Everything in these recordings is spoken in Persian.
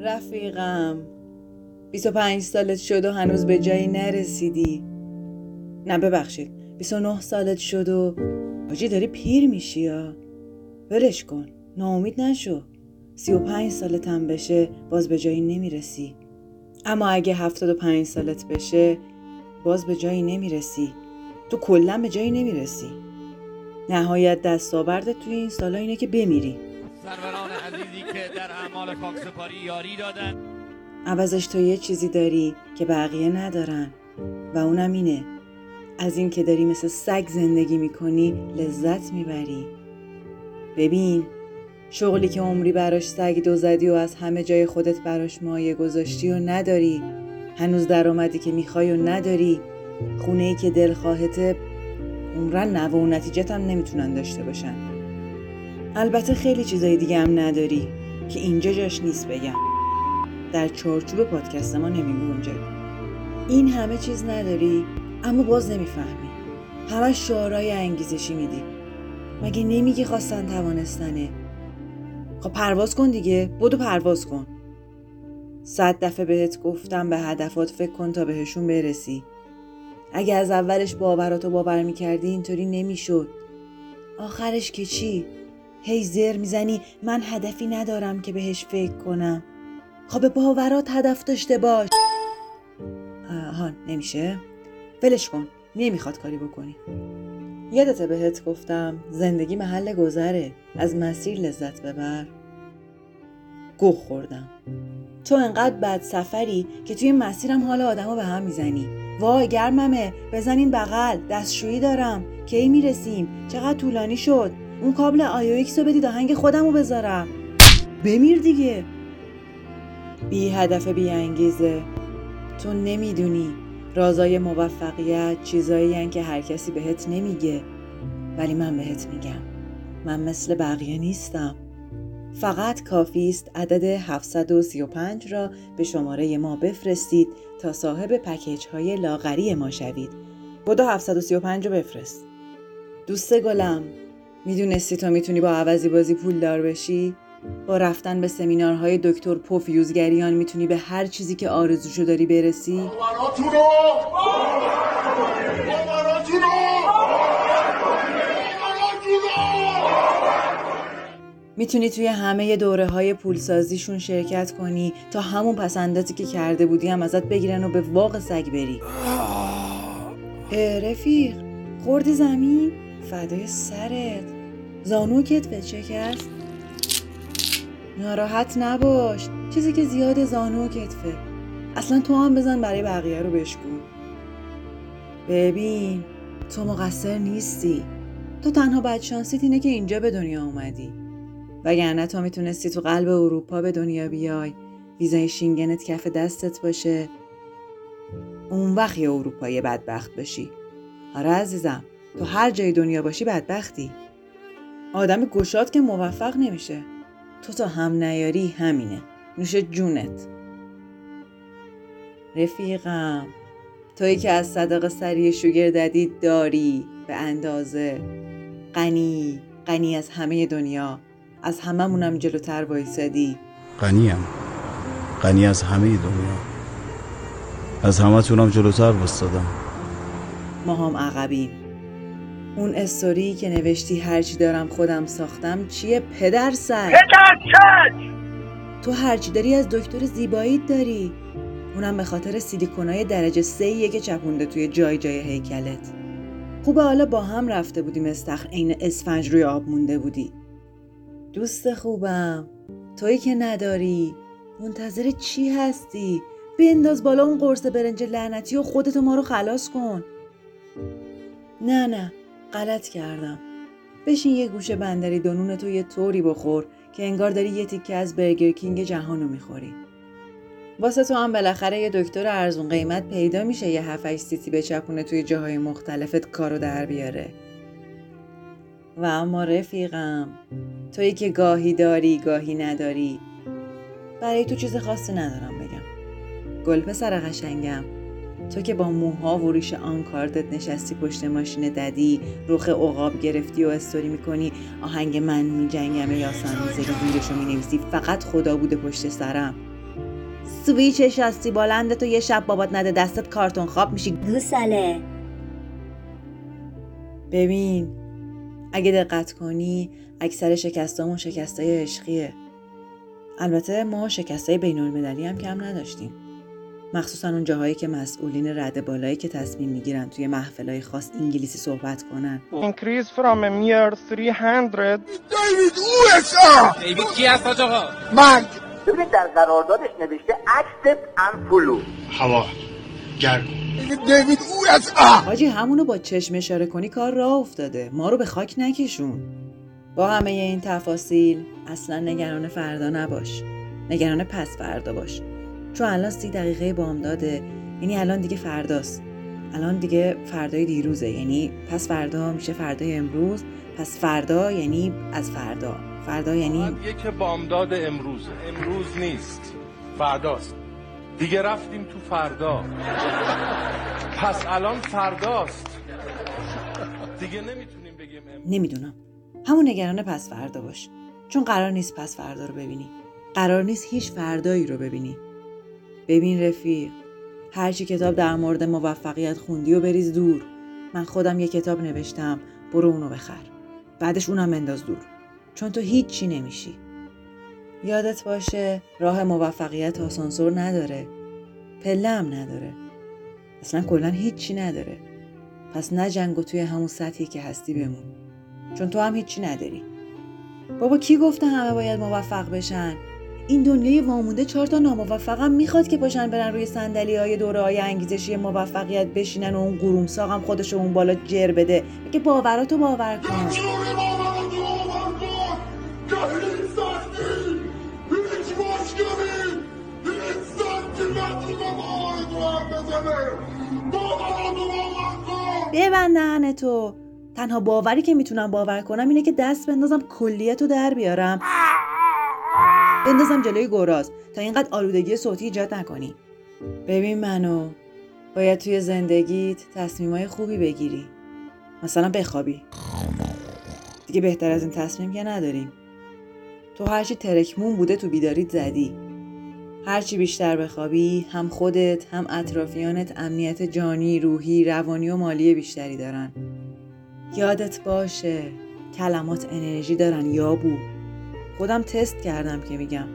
رفیقم. 25 سالت شد و هنوز به جایی نرسیدی. نه ببخشید. 29 سالت شد و باجی داری پیر میشی یا؟ ولش کن. ناامید نشو. 35 سالت هم بشه باز به جایی نمی‌رسی. اما اگه 75 سالت بشه باز به جایی نمی‌رسی. تو کلا به جایی نمی‌رسی. نهایت دستاوردت توی این سالا اینه که بمیری. سروران عزیزی که در اعمال خاکسپاری یاری دادن. عوضش تو یه چیزی داری که بقیه ندارن و اونم اینه. از این که داری مثل سگ زندگی می‌کنی لذت می‌بری. ببین شغلی که عمری براش سگ دو زدی و از همه جای خودت براش مایه گذاشتی و نداری. هنوز درآمدی که می‌خوای و نداری. خونه ای که دلخواهته عمرن نوه و نتیجت هم نمی‌تونن داشته باشن. البته خیلی چیزای دیگه هم نداری که اینجا جاش نیست بگم. در چارچوب پادکست ما نمیگنجه این همه چیز نداری اما باز نمی‌فهمی. همه شعارهای انگیزشی میدی. مگه نمیگی خواستن توانستنه؟ خب پرواز کن دیگه بدو پرواز کن. صد دفعه بهت گفتم به هدفات فکر کن تا بهشون برسی. اگه از اولش باوراتو باور می‌کردی اینطوری نمی‌شد. آخرش که چی؟ هی زر می‌زنی من هدفی ندارم که بهش فکر کنم. خب باورات هدف داشته باش. آها نمیشه؟ ولش کن نمی‌خواد کاری بکنی. یادته بهت گفتم زندگی محل گذره. از مسیر لذت ببر. گوه خوردم. تو انقدر بد سفری که توی مسیرم حال آدمو به هم می‌زنی. وای گرممه بزنین بغل. دستشویی دارم. کی می‌رسیم؟ چقدر طولانی شد؟ اون کابل AUX رو بدید آهنگ خودمو بذارم. بمیر دیگه. بی هدف بی انگیزه. تو نمی‌دونی. رازای موفقیت چیزایی که هر کسی بهت نمیگه. ولی من بهت میگم. من مثل بقیه نیستم. فقط کافی است عدد 735 را به شماره ما بفرستید تا صاحب پکیج های لاغری ما شوید. بدو 735 رو بفرست. دوست گلم. می‌دونستی تو می‌تونی با عوضی بازی پول دار بشی؟ با رفتن به سمینارهای دکتر پوفیوزگریان می‌تونی به هر چیزی که آرزوشو داری برسی؟ می‌تونی توی همه دوره های پولسازیشون شرکت کنی تا همون پسنداتی که کرده بودی هم ازت بگیرن و به واقع سگ بری. رفیق خوردی زمین؟ فدای سرت. زانو کتفت شکست ناراحت نباش. چیزی که زیاد زانو و کتفه اصلا تو هم بزن برای بقیه رو بشکن. ببین تو مقصر نیستی. تو تنها بدشانسیت اینه که اینجا به دنیا اومدی. وگرنه تو می‌تونستی تو قلب اروپا به دنیا بیای. ویزای شینگنت کف دستت باشه. اون وقت یه اروپایی بدبخت باشی آره عزیزم. تو هر جای دنیا باشی بدبختی. آدم گشاد که موفق نمیشه. تو تا هم نیاری همینه. نوش جونت. رفیقم تویی که از صدق سری شوگر ددی داری به اندازه. غنی غنی از همه دنیا. از هممونم جلوتر وایسادی. غنیم. غنی از همه دنیا. از همه تونم جلوتر وستادم ما هم عقبیم. اون استوری که نوشتی هرچی دارم خودم ساختم چیه؟ پدر سر تو هرچی داری از دکتر زیبایی داری. اونم به خاطر سیلیکونای درجه سه که چپونده توی جای جای هیکلت. خوبه حالا با هم رفته بودیم استخر عین اسفنج روی آب مونده بودی. دوست خوبم. تویی که نداری. منتظر چی هستی؟ بنداز بالا اون قرص برنج لعنتی و خودتو ما رو خلاص کن. نه نه. غلط کردم. بشین یه گوشه بندری دونون تو یه طوری بخور که انگار داری یه تیکه از برگر کینگ جهانو می‌خوری. واسه تو هم بالاخره یه دکتر ارزون قیمت پیدا میشه یه هفت سیتی بچپونه توی جاهای مختلفت کارو در بیاره. و اما رفیقم تویی که گاهی داری گاهی نداری برای تو چیز خاصی ندارم بگم. گل پسر قشنگم. تو که با موها و ریش آن کاردت نشستی پشت ماشین ددی رخ عقاب گرفتی و استوری می‌کنی آهنگ من میجنگم یاسم می‌ذاری زیرشو می‌نویسی فقط خدا بوده پشت سرم. سویچ شاستی بلند تو یه شب بابات نده دستت کارتون خواب میشی. گوساله. ببین اگه دقت کنی اکثر شکستامون شکستای عشقیه. البته ما شکستای بین المللی هم کم نداشتیم. مخصوصا اون جاهایی که مسئولین رده بالایی که تصمیم می‌گیرن توی محفلای خاص انگلیسی صحبت کنن. Increase from a mere 300 دیوید کی هست آقا؟ ببینید در قراردادش نوشته accept and follow. هوا گرم. حاجی همونو با چشم اشاره کنی کار راه افتاده. ما رو به خاک نکشون. با همه این تفاصیل اصلا نگران فردا نباش. نگران پس فردا باش. چون الان سی دقیقه بامداده یعنی الان دیگه فرداست. الان دیگه فردای دیروزه یعنی پس فردا میشه فردای امروز پس فردا یعنی از فردا. فردا یعنی یک بامداد امروز امروز نیست فرداست. دیگه رفتیم تو فردا. پس الان فرداست. دیگه نمی‌تونیم بگیم امروز. نمی‌دونم. همون نگران پس فردا باش. چون قرار نیست پس فردا رو ببینی. قرار نیست هیچ فردایی رو ببینی. ببین رفیق هرچی کتاب در مورد موفقیت خوندی و بریز دور. من خودم یه کتاب نوشتم برو اونو بخر. بعدش اونم بنداز دور. چون تو هیچی نمیشی. یادت باشه راه موفقیت آسانسور نداره. پله هم نداره. اصلا کلا هیچی نداره. پس نجنگ و توی همون سطحی که هستی بمون. چون تو هم هیچی نداری. بابا کی گفته همه باید موفق بشن؟ این دنیای وامونده چهار تا ناموفقم می‌خواد که پاشن برن روی صندلی های دوره های انگیزشی موفقیت بشینن و اون قرومساق هم خودش اون بالا جر بده. میگه باوراتو باور کن. ببند دهن تو تنها باوری که می‌تونم باور کنم اینه که دست بندازم کلیتو در بیارم. بندازم جلوی گراز. تا اینقدر آلودگی صوتی ایجاد نکنی. ببین منو باید توی زندگیت تصمیمای خوبی بگیری. مثلا بخوابی. دیگه بهتر از این تصمیم که نداریم. تو هرچی ترکمون بوده تو بیداریت زدی. هرچی بیشتر بخوابی هم خودت هم اطرافیانت امنیت جانی، روحی، روانی و مالی بیشتری دارن. یادت باشه کلمات انرژی دارن یابو. خودم تست کردم که میگم.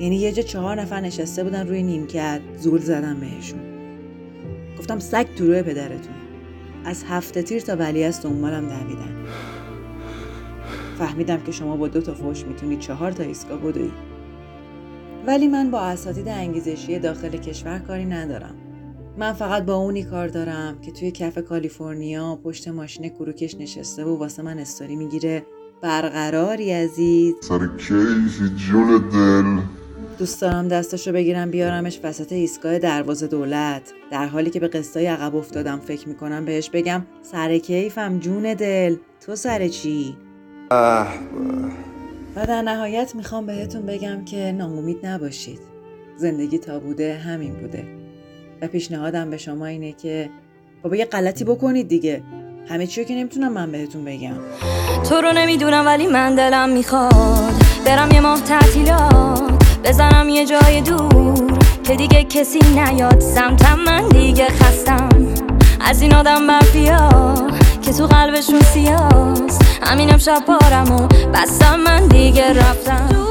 یعنی یه جا چهار نفر نشسته بودن روی نیمکت زول زدم بهشون. گفتم سگ تو روی پدرتون از هفته تیر تا ولی از دنبالم دویدن. فهمیدم که شما با دو تا فوش می‌تونی چهار تا ایستگاه بدوی. ولی من با اساتید انگیزشی داخل کشور کاری ندارم. من فقط با اونی کار دارم که توی کف کالیفرنیا پشت ماشین کروکش نشسته و واسه من استوری می‌گیره برقراری عزیز. سر کیفی جون دل. دوست دارم دستشو بگیرم بیارمش وسط ایستگاه دروازه دولت. در حالی که به قصای عقب افتادم فکر می‌کنم بهش بگم سر کیفم جون دل. تو سر چی؟ و در نهایت می‌خوام بهتون بگم که ناامید نباشید. زندگی تا بوده همین بوده. و پیشنهادم به شما اینه که بابا یه غلطی بکنید دیگه. همه چی رو که نمی‌تونم من بهتون بگم. تو رو نمی‌دونم ولی من دلم می‌خواد. برم یه ماه تعطیلات بزنم یه جای دور که دیگه کسی نیاد. سمتم من دیگه خستم. از این آدم مافیا که تو قلبشون سیاست. همینم شب پارم و بستم من دیگه رفتم.